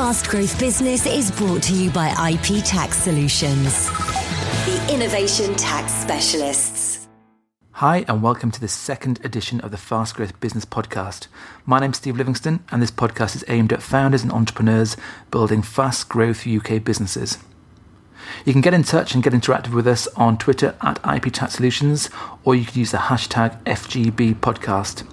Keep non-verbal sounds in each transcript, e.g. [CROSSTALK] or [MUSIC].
Fast Growth Business is brought to you by IP Tax Solutions, the innovation tax specialists. Hi, and welcome to the second edition of the Fast Growth Business Podcast. My name's Steve Livingston, and this podcast is aimed at founders and entrepreneurs building fast growth UK businesses. You can get in touch and get interactive with us on Twitter at IP Tax Solutions, or you can use the hashtag FGB Podcast.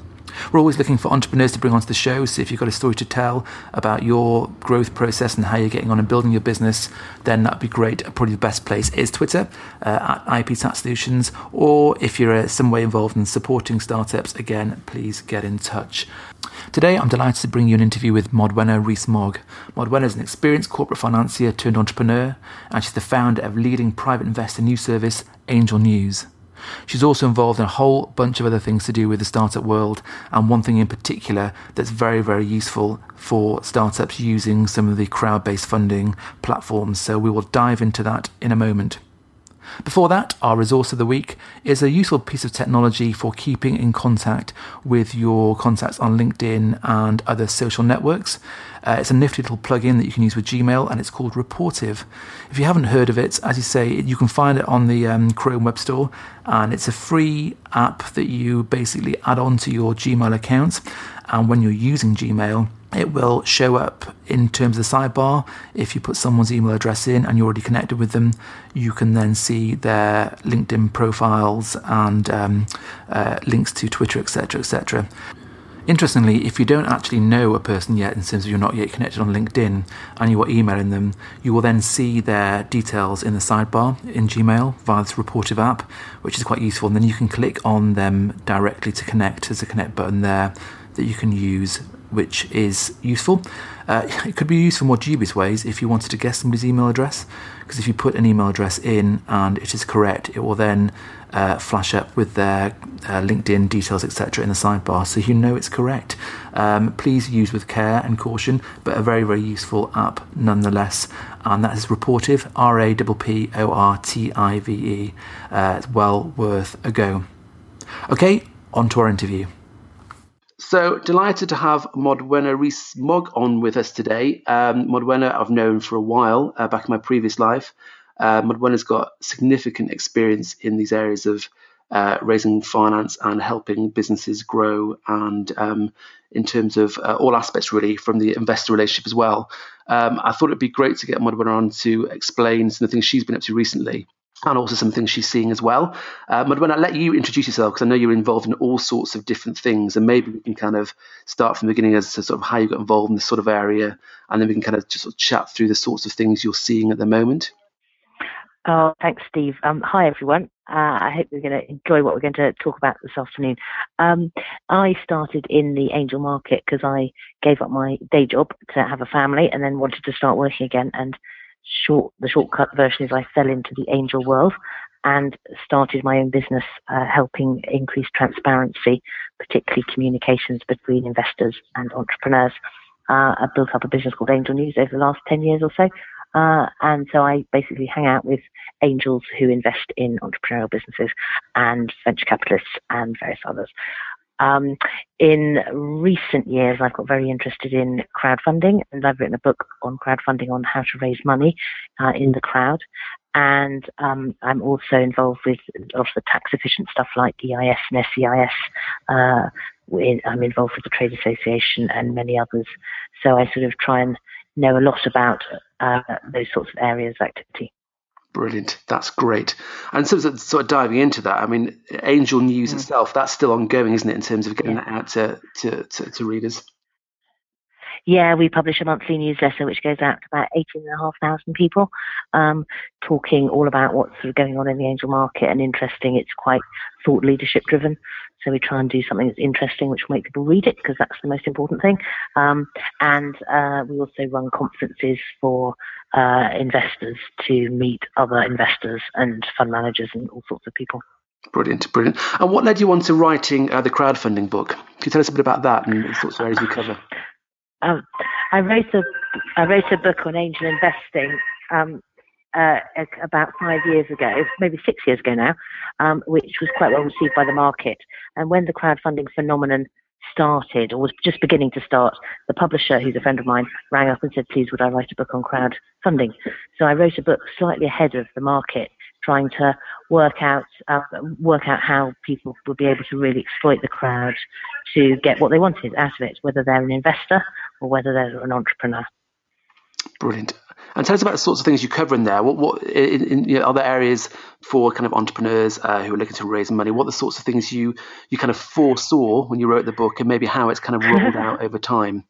We're always looking for entrepreneurs to bring onto the show. So if you've got a story to tell about your growth process and how you're getting on and building your business, then that'd be great. Probably the best place is Twitter uh, at IP Tax Solutions. Or if you're uh, some way involved in supporting startups, again, please get in touch. Today, I'm delighted to bring you an interview with Modwenna Rees Mogg. Modwenna is an experienced corporate financier turned entrepreneur, and she's the founder of leading private investor news service Angel News. She's also involved in a whole bunch of other things to do with the startup world, and one thing in particular that's very, very useful for startups using some of the crowd based funding platforms. So we will dive into that in a moment. Before that, our resource of the week is a useful piece of technology for keeping in contact with your contacts on LinkedIn and other social networks. Uh, it's a nifty little plugin that you can use with Gmail, and it's called Rapportive. If you haven't heard of it, as you say, you can find it on the um, Chrome Web Store, and it's a free app that you basically add on to your Gmail account. And when you're using Gmail, it will show up in terms of the sidebar. If you put someone's email address in and you're already connected with them, you can then see their LinkedIn profiles and um, uh, links to Twitter, etc., etc. Interestingly, if you don't actually know a person yet, in terms of you're not yet connected on LinkedIn and you are emailing them, you will then see their details in the sidebar in Gmail via this Rapportive app, which is quite useful. And then you can click on them directly to connect. There's a connect button there that you can use which is useful. Uh, [LAUGHS] it could be used for more dubious ways if you wanted to guess somebody's email address, because if you put an email address in and it is correct, it will then uh, flash up with their uh, LinkedIn details, etc., in the sidebar, so you know it's correct. Um, please use with care and caution, but a very, very useful app nonetheless. And that is Rapportive, R A P P O R T I V E. Uh, it's well worth a go. Okay, on to our interview. So delighted to have Modwenna Rees Mogg on with us today. Um, Modwenna I've known for a while, uh, back in my previous life. Uh, Modwenna's got significant experience in these areas of uh, raising finance and helping businesses grow, and um, in terms of uh, all aspects really, from the investor relationship as well. Um, I thought it'd be great to get Modwenna on to explain some of the things she's been up to recently and also some things she's seeing as well. But when I let you introduce yourself, because I know you're involved in all sorts of different things, and maybe we can kind of start from the beginning as to sort of how you got involved in this sort of area, and then we can kind of just sort of chat through the sorts of things you're seeing at the moment. Oh, thanks, Steve. Um, hi, everyone. Uh, I hope you're going to enjoy what we're going to talk about this afternoon. Um, I started in the angel market because I gave up my day job to have a family and then wanted to start working again. And short the shortcut version is I fell into the angel world and started my own business uh, helping increase transparency, particularly communications between investors and entrepreneurs. Uh, I built up a business called Angel News over the last 10 years or so. Uh, and so I basically hang out with angels who invest in entrepreneurial businesses and venture capitalists and various others. Um, in recent years, I've got very interested in crowdfunding, and I've written a book on crowdfunding on how to raise money uh, in the crowd. And um, I'm also involved with of the tax efficient stuff like EIS and SEIS. Uh, I'm involved with the Trade Association and many others. So I sort of try and know a lot about uh, those sorts of areas of activity. Brilliant. That's great. And so, sort of diving into that, I mean, Angel News mm. itself, that's still ongoing, isn't it, in terms of getting yeah. that out to, to, to, to, readers? Yeah, we publish a monthly newsletter which goes out to about 18,500 people, um, talking all about what's sort of going on in the angel market and interesting. It's quite thought leadership driven. So we try and do something that's interesting, which will make people read it, because that's the most important thing. Um, and uh, we also run conferences for uh, investors to meet other investors and fund managers and all sorts of people. Brilliant, brilliant. And what led you on to writing uh, the crowdfunding book? Can you tell us a bit about that and the sorts of areas you cover? Um, I wrote a I wrote a book on angel investing um, uh, about five years ago, maybe six years ago now, um, which was quite well received by the market. And when the crowdfunding phenomenon started or was just beginning to start, the publisher, who's a friend of mine, rang up and said, please, would I write a book on crowdfunding? So I wrote a book slightly ahead of the market, trying to work out, uh, work out how people would be able to really exploit the crowd to get what they wanted out of it, whether they're an investor or whether they're an entrepreneur. Brilliant. And tell us about the sorts of things you cover in there. What, what in, in you know, other areas for kind of entrepreneurs uh, who are looking to raise money? What are the sorts of things you you kind of foresaw when you wrote the book, and maybe how it's kind of rolled [LAUGHS] out over time?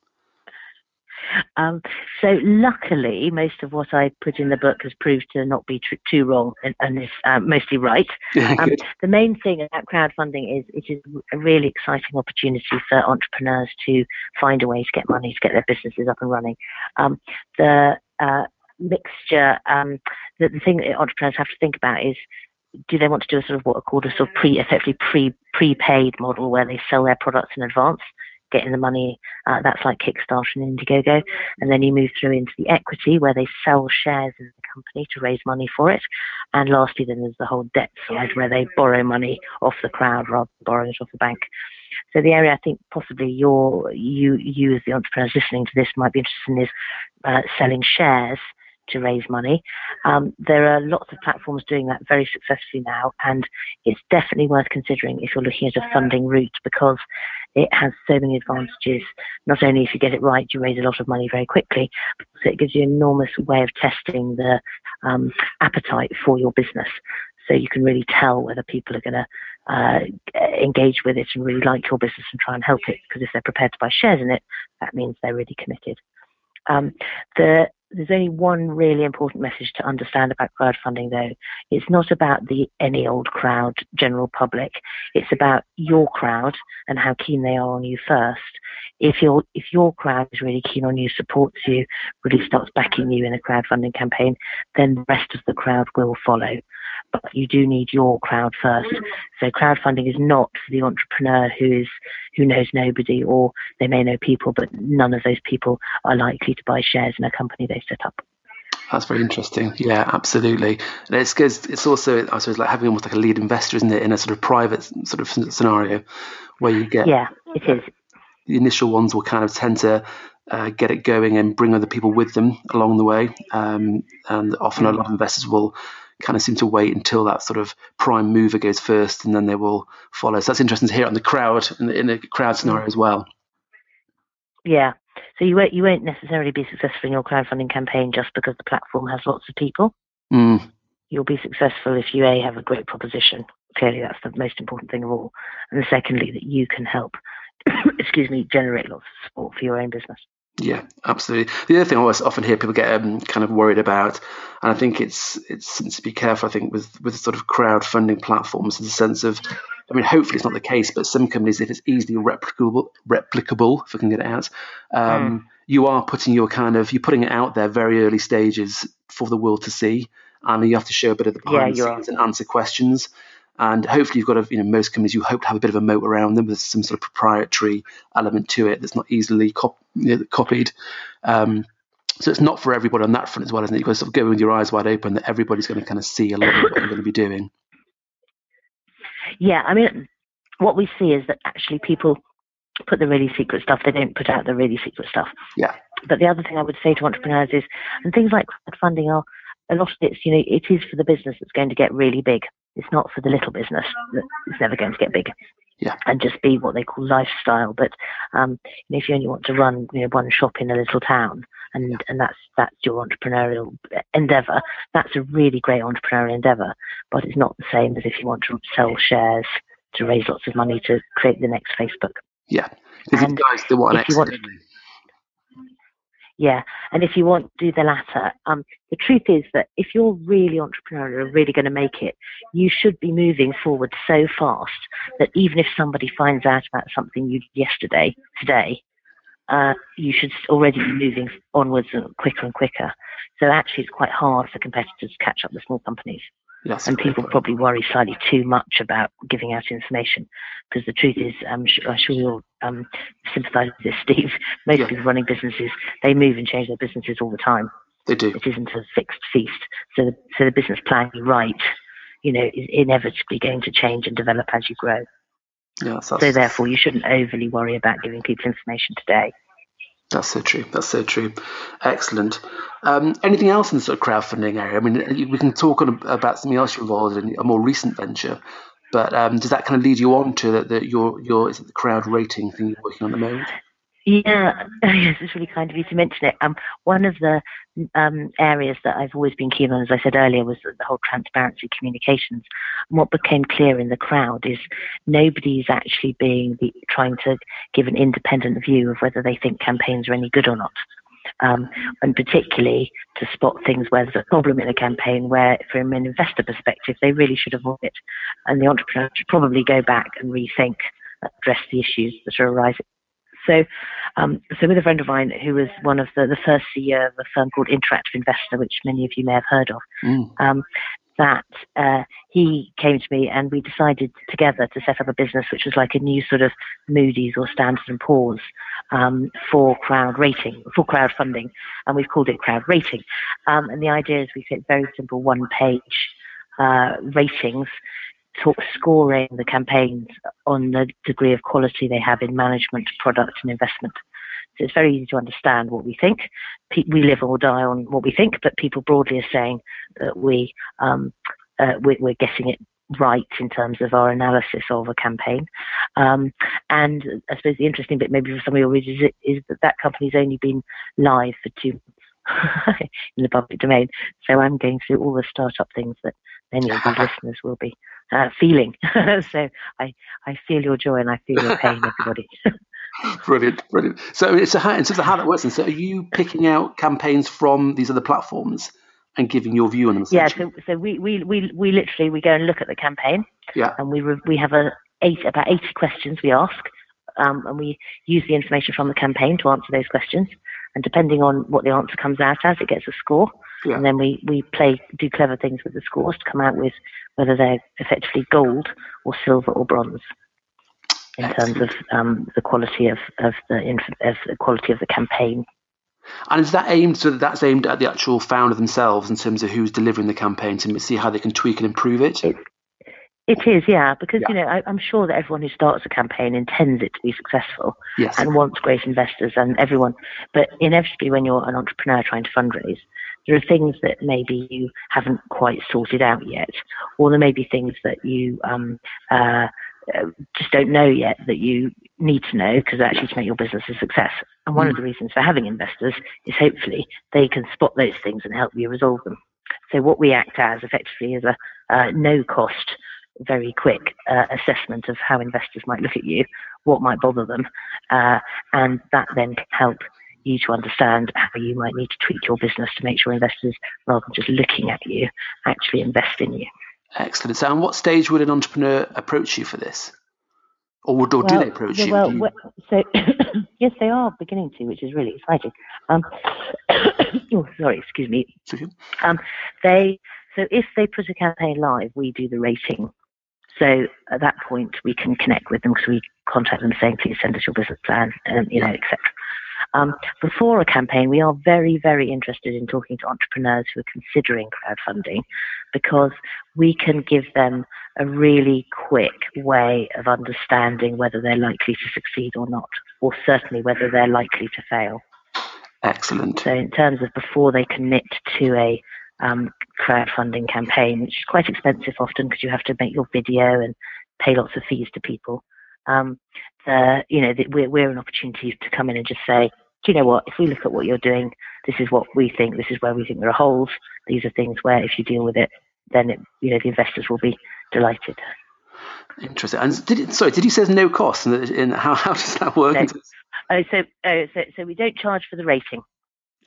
Um, so luckily, most of what I put in the book has proved to not be tr- too wrong and, and is um, mostly right. [LAUGHS] Um, the main thing about crowdfunding is it is a really exciting opportunity for entrepreneurs to find a way to get money to get their businesses up and running. Um, the uh, mixture, um, the, the thing that entrepreneurs have to think about is do they want to do a sort of what are called a sort of pre effectively pre prepaid model where they sell their products in advance getting the money. Uh, that's like Kickstarter and Indiegogo. And then you move through into the equity where they sell shares in the company to raise money for it. And lastly, then there's the whole debt side where they borrow money off the crowd rather than borrowing it off the bank. So the area I think possibly you, you as the entrepreneurs listening to this might be interested in is uh, selling shares to raise money. Um, there are lots of platforms doing that very successfully now, and it's definitely worth considering if you're looking at a funding route because it has so many advantages. Not only if you get it right, you raise a lot of money very quickly, but it gives you an enormous way of testing the um, appetite for your business. So you can really tell whether people are going to uh, engage with it and really like your business and try and help it. Because if they're prepared to buy shares in it, that means they're really committed. Um, the there's only one really important message to understand about crowdfunding though. It's not about the any old crowd, general public. It's about your crowd and how keen they are on you first. If your if your crowd is really keen on you, supports you, really starts backing you in a crowdfunding campaign, then the rest of the crowd will follow but you do need your crowd first. So crowdfunding is not for the entrepreneur who is who knows nobody or they may know people, but none of those people are likely to buy shares in a company they set up. That's very interesting. Yeah, absolutely. And it's because it's also, I suppose, like having almost like a lead investor, isn't it, in a sort of private sort of scenario where you get. Yeah, it is. The initial ones will kind of tend to uh, get it going and bring other people with them along the way. Um, and often a lot of investors will kind of seem to wait until that sort of prime mover goes first, and then they will follow. So that's interesting to hear on the crowd in the, in the crowd scenario as well. Yeah. So you won't you won't necessarily be successful in your crowdfunding campaign just because the platform has lots of people. Mm. You'll be successful if you a have a great proposition. Clearly, that's the most important thing of all. And secondly, that you can help, [COUGHS] excuse me, generate lots of support for your own business. Yeah, absolutely. The other thing I always often hear people get um, kind of worried about, and I think it's it's to be careful. I think with with sort of crowdfunding platforms, is a sense of, I mean, hopefully it's not the case, but some companies, if it's easily replicable, replicable, if I can get it out, um, mm. you are putting your kind of you're putting it out there very early stages for the world to see, and you have to show a bit of the behind yeah, the scenes and answer questions. And hopefully, you've got a, you know, most companies you hope to have a bit of a moat around them with some sort of proprietary element to it that's not easily cop- you know, copied. Um, so it's not for everybody on that front as well, isn't it? You've got to sort of go with your eyes wide open that everybody's going to kind of see a lot of what you're going to be doing. Yeah, I mean, what we see is that actually people put the really secret stuff, they don't put out the really secret stuff. Yeah. But the other thing I would say to entrepreneurs is, and things like crowdfunding are, a lot of it's, you know, it is for the business that's going to get really big. It's not for the little business that's never going to get big. Yeah. And just be what they call lifestyle. But um, you know, if you only want to run you know, one shop in a little town, and yeah. and that's that's your entrepreneurial endeavor, that's a really great entrepreneurial endeavor. But it's not the same as if you want to sell shares to raise lots of money to create the next Facebook. Yeah, because you guys do what if you want, yeah, and if you want to do the latter, um, the truth is that if you're really entrepreneurial and really going to make it, you should be moving forward so fast that even if somebody finds out about something you did yesterday, today, uh, you should already be moving onwards and quicker and quicker. So actually, it's quite hard for competitors to catch up with small companies. Yes, and people probably worry slightly too much about giving out information because the truth is, um, I'm sure you'll um, sympathise with this, [LAUGHS] Steve. Most yeah. people running businesses, they move and change their businesses all the time. They do. It isn't a fixed feast. So the, so the business plan you write, you know, is inevitably going to change and develop as you grow. Yeah, so therefore, you shouldn't overly worry about giving people information today. That's so true. That's so true. Excellent. Um, anything else in the sort of crowdfunding area? I mean, we can talk on, about something else you're involved in, a more recent venture, but um, does that kind of lead you on to the, the, your your is it the crowd rating thing you're working on at the moment? Yeah, [LAUGHS] yes, it's really kind of you to mention it. Um, one of the um, areas that I've always been keen on, as I said earlier, was the whole transparency communications. And what became clear in the crowd is nobody's actually being the, trying to give an independent view of whether they think campaigns are any good or not. Um, and particularly to spot things where there's a problem in a campaign where, from an investor perspective, they really should avoid it. And the entrepreneur should probably go back and rethink, address the issues that are arising. So, um, so with a friend of mine who was one of the, the first CEO of a firm called Interactive Investor, which many of you may have heard of, mm. um, that uh, he came to me and we decided together to set up a business which was like a new sort of Moody's or Standard and Poor's um, for crowd rating, for crowdfunding, and we've called it crowd rating. Um, and the idea is we create very simple one-page uh, ratings talk, scoring the campaigns on the degree of quality they have in management, product, and investment. So it's very easy to understand what we think. We live or die on what we think, but people broadly are saying that we um, uh, we're, we're, getting it right in terms of our analysis of a campaign. Um, and I suppose the interesting bit, maybe for some of your readers, is, is that that company's only been live for two months [LAUGHS] in the public domain. So I'm going through all the startup things that many of these [LAUGHS] listeners will be uh, feeling. [LAUGHS] so I, I feel your joy and I feel your pain, everybody. [LAUGHS] brilliant, brilliant. So it's a, in terms of how that works, and so are you picking out campaigns from these other platforms and giving your view on them? Yeah, so, so we, we, we, we literally we go and look at the campaign. Yeah. And we re, we have a eight about eighty questions we ask, um, and we use the information from the campaign to answer those questions. And depending on what the answer comes out as, it gets a score. Yeah. And then we, we play, do clever things with the scores to come out with whether they're effectively gold or silver or bronze in Excellent. terms of um, the quality of, of the of the quality of the campaign. And is that aimed so that that's aimed at the actual founder themselves in terms of who's delivering the campaign to see how they can tweak and improve it? it it is, yeah, because yeah. you know I, am sure that everyone who starts a campaign intends it to be successful yes. and wants great investors and everyone. But inevitably, when you're an entrepreneur trying to fundraise, there are things that maybe you haven't quite sorted out yet, or there may be things that you um, uh, just don't know yet that you need to know because actually to make your business a success. And one mm. of the reasons for having investors is hopefully they can spot those things and help you resolve them. So what we act as effectively is a uh, no cost very quick uh, assessment of how investors might look at you, what might bother them, uh, and that then can help you to understand how you might need to tweak your business to make sure investors, rather than just looking at you, actually invest in you. Excellent. So, at what stage would an entrepreneur approach you for this? Or, would, or well, do they approach you? Well, you... so [COUGHS] yes, they are beginning to, which is really exciting. Um, [COUGHS] oh, sorry, excuse me. Um, they so if they put a campaign live, we do the rating so at that point, we can connect with them because we contact them saying, please send us your business plan, and, you know, etc. Um, before a campaign, we are very, very interested in talking to entrepreneurs who are considering crowdfunding because we can give them a really quick way of understanding whether they're likely to succeed or not, or certainly whether they're likely to fail. Excellent. So, in terms of before they commit to a um, crowdfunding campaign, which is quite expensive often because you have to make your video and pay lots of fees to people. Um, the, you know, the, we're, we're an opportunity to come in and just say, do you know what? If we look at what you're doing, this is what we think. This is where we think there are holes. These are things where if you deal with it, then it, you know the investors will be delighted. Interesting. And did it, sorry, did you say there's no cost? And how, how does that work? No. Oh, so, oh, so so we don't charge for the rating.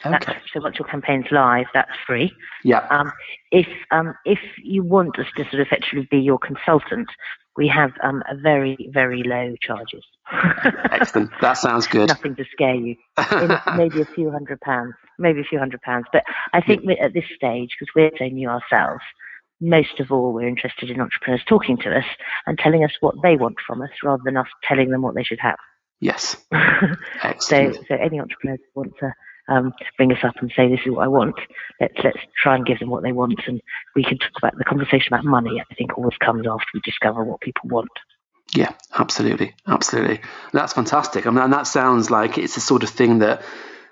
Okay. so once your campaign's live, that's free. Yeah. Um, if um, if you want us to sort of effectively be your consultant, we have um, a very very low charges. [LAUGHS] Excellent. That sounds good. Nothing to scare you. [LAUGHS] maybe a few hundred pounds. Maybe a few hundred pounds. But I think yeah. at this stage, because we're so new ourselves, most of all, we're interested in entrepreneurs talking to us and telling us what they want from us, rather than us telling them what they should have. Yes. [LAUGHS] Excellent. so, so any entrepreneurs who want to um, bring us up and say this is what I want. Let's let's try and give them what they want, and we can talk about the conversation about money. I think always comes after we discover what people want. Yeah, absolutely, absolutely. That's fantastic. I mean, and that sounds like it's the sort of thing that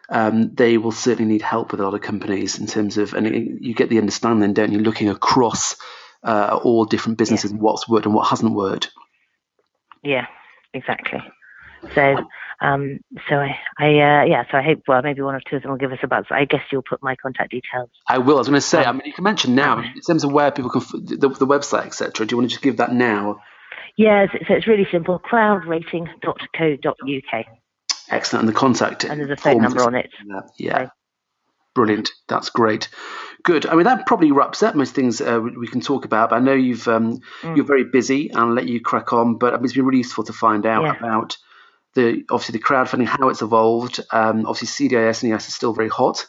um, they will certainly need help with a lot of companies in terms of, and you get the understanding, don't you, looking across uh, all different businesses, yeah. what's worked and what hasn't worked. Yeah, exactly. So, um, so I, I uh, yeah, so I hope, well, maybe one or two of them will give us a buzz. I guess you'll put my contact details. I will. I was going to say, um, I mean, you can mention now in terms of where people can, the, the website, etc. Do you want to just give that now? Yeah, so it's really simple. Crowdrating.co.uk. Excellent. And the contact. And there's a phone number on it. Yeah. So. Brilliant. That's great. Good. I mean, that probably wraps up most things uh, we can talk about. But I know you've um, mm. you're very busy, and I'll let you crack on. But I mean, it's been really useful to find out yeah. about the obviously the crowdfunding, how it's evolved. Um, obviously, SEIS and EIS is still very hot.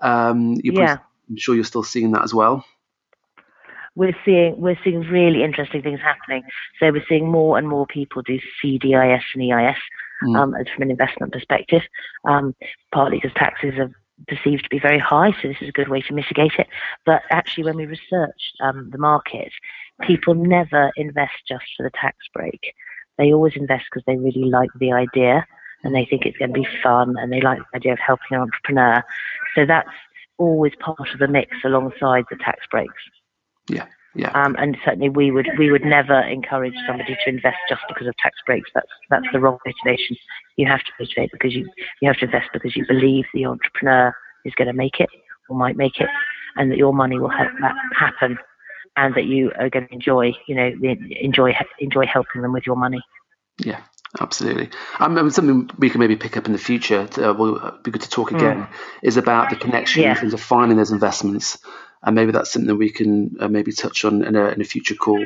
Um, yeah. I'm sure you're still seeing that as well we're seeing we're seeing really interesting things happening. So we're seeing more and more people do SEIS and EIS mm. um, from an investment perspective, um, partly because taxes are perceived to be very high, so this is a good way to mitigate it. But actually, when we researched um, the market, people never invest just for the tax break. They always invest because they really like the idea and they think it's going to be fun and they like the idea of helping an entrepreneur. So that's always part of the mix alongside the tax breaks. Yeah. Yeah. Um, and certainly we would we would never encourage somebody to invest just because of tax breaks. That's that's the wrong motivation. You have to motivate because you you have to invest because you believe the entrepreneur is going to make it or might make it, and that your money will help that happen, and that you are going to enjoy you know enjoy enjoy helping them with your money. Yeah, absolutely. Um, something we can maybe pick up in the future. To, uh, will be good to talk again. Mm. Is about the connection yeah. in terms of finding those investments and maybe that's something we can uh, maybe touch on in a, in a future call.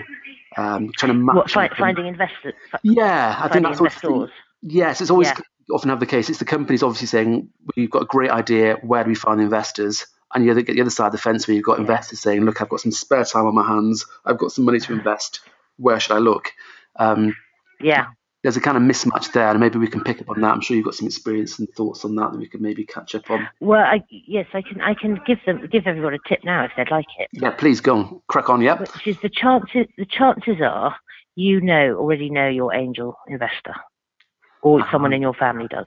Um, trying to match what, find, finding investors. Yeah, I think that's investors. Yes, it's always yeah. often have the case. It's the companies obviously saying we've got a great idea. Where do we find the investors? And you get the other side of the fence where you've got yeah. investors saying, "Look, I've got some spare time on my hands. I've got some money to invest. Where should I look?" Um, yeah, there's a kind of mismatch there, and maybe we can pick up on that. I'm sure you've got some experience and thoughts on that that we could maybe catch up on. Well, I, yes, I can. I can give them give everyone a tip now if they'd like it. Yeah, please go on, crack on. Yeah. Which is the chances? The chances are you know already know your angel investor, or uh-huh. someone in your family does.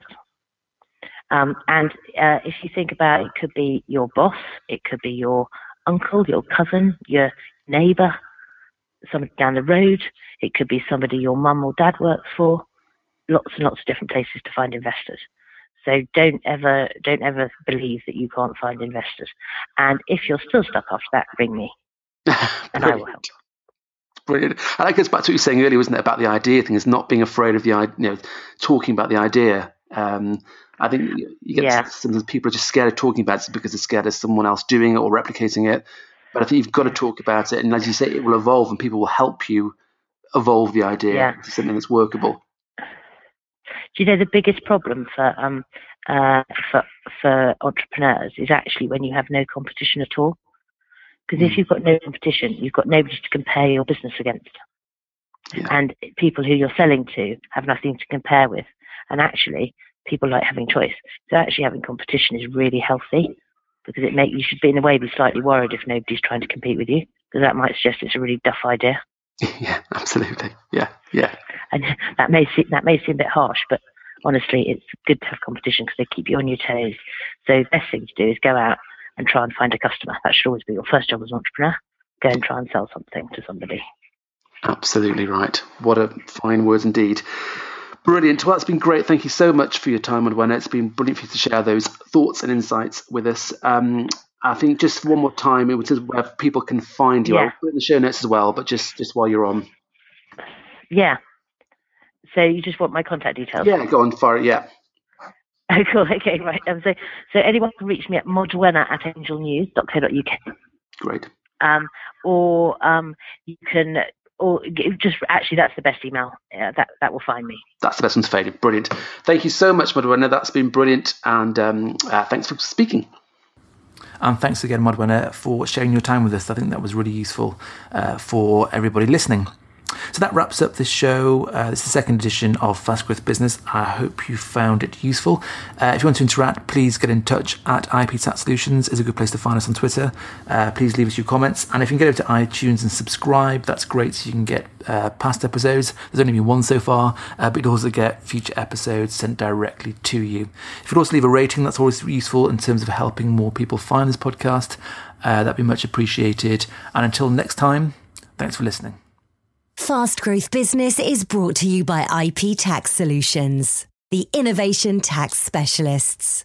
Um, and uh, if you think about it, it could be your boss, it could be your uncle, your cousin, your neighbour, somebody down the road. It could be somebody your mum or dad works for. Lots and lots of different places to find investors. So don't ever don't ever believe that you can't find investors. And if you're still stuck after that, ring me, [LAUGHS] and I will help. Brilliant. And that goes back to what you were saying earlier, wasn't it, about the idea thing? Is not being afraid of the idea, you know, talking about the idea. Um, I think you get yeah. sometimes people are just scared of talking about it because they're scared of someone else doing it or replicating it. But I think you've got to talk about it, and as you say, it will evolve, and people will help you evolve the idea yeah. to something that's workable. Do you know the biggest problem for um uh, for for entrepreneurs is actually when you have no competition at all? Because mm. if hmm. you've got no competition, you've got nobody to compare your business against, yeah. and people who you're selling to have nothing to compare with. And actually, people like having choice. So actually, having competition is really healthy because it make you should be in a way be slightly worried if nobody's trying to compete with you because that might suggest it's a really duff idea. [LAUGHS] Yeah, absolutely. Yeah, yeah. And [LAUGHS] that may seem that may seem a bit harsh, but honestly, it's good to have competition because they keep you on your toes. So the best thing to do is go out and try and find a customer. That should always be your first job as an entrepreneur. Go and try and sell something to somebody. Absolutely right. What a fine words indeed. Brilliant. Well, that's been great. Thank you so much for your time, Modwenna. It's been brilliant for you to share those thoughts and insights with us. Um, I think just one more time, it was where people can find you. Yeah. I'll put in the show notes as well, but just just while you're on. Yeah. So you just want my contact details? Yeah, go on, fire it. Yeah. [LAUGHS] Oh, cool. Okay, right. Um, so, so anyone can reach me at modwenna at angelnews.co.uk. Great. Um, or um, you can or just actually that's the best email uh, that that will find me. That's the best one to find brilliant. Thank you so much Modwenna that's been brilliant and um, uh, thanks for speaking. And thanks again Modwenna for sharing your time with us. I think that was really useful uh, for everybody listening So that wraps up this show. Uh, this is the second edition of Fast Growth Business. I hope you found it useful. Uh, if you want to interact, please get in touch at IP Tax Solutions. is a good place to find us on Twitter. Uh, please leave us your comments. And if you can get over to iTunes and subscribe, that's great. So you can get uh, past episodes. There's only been one so far, uh, but you'll also get future episodes sent directly to you. If you could also leave a rating, that's always useful in terms of helping more people find this podcast. Uh, that'd be much appreciated. And until next time, thanks for listening. Fast Growth Business is brought to you by IP Tax Solutions, the innovation tax specialists.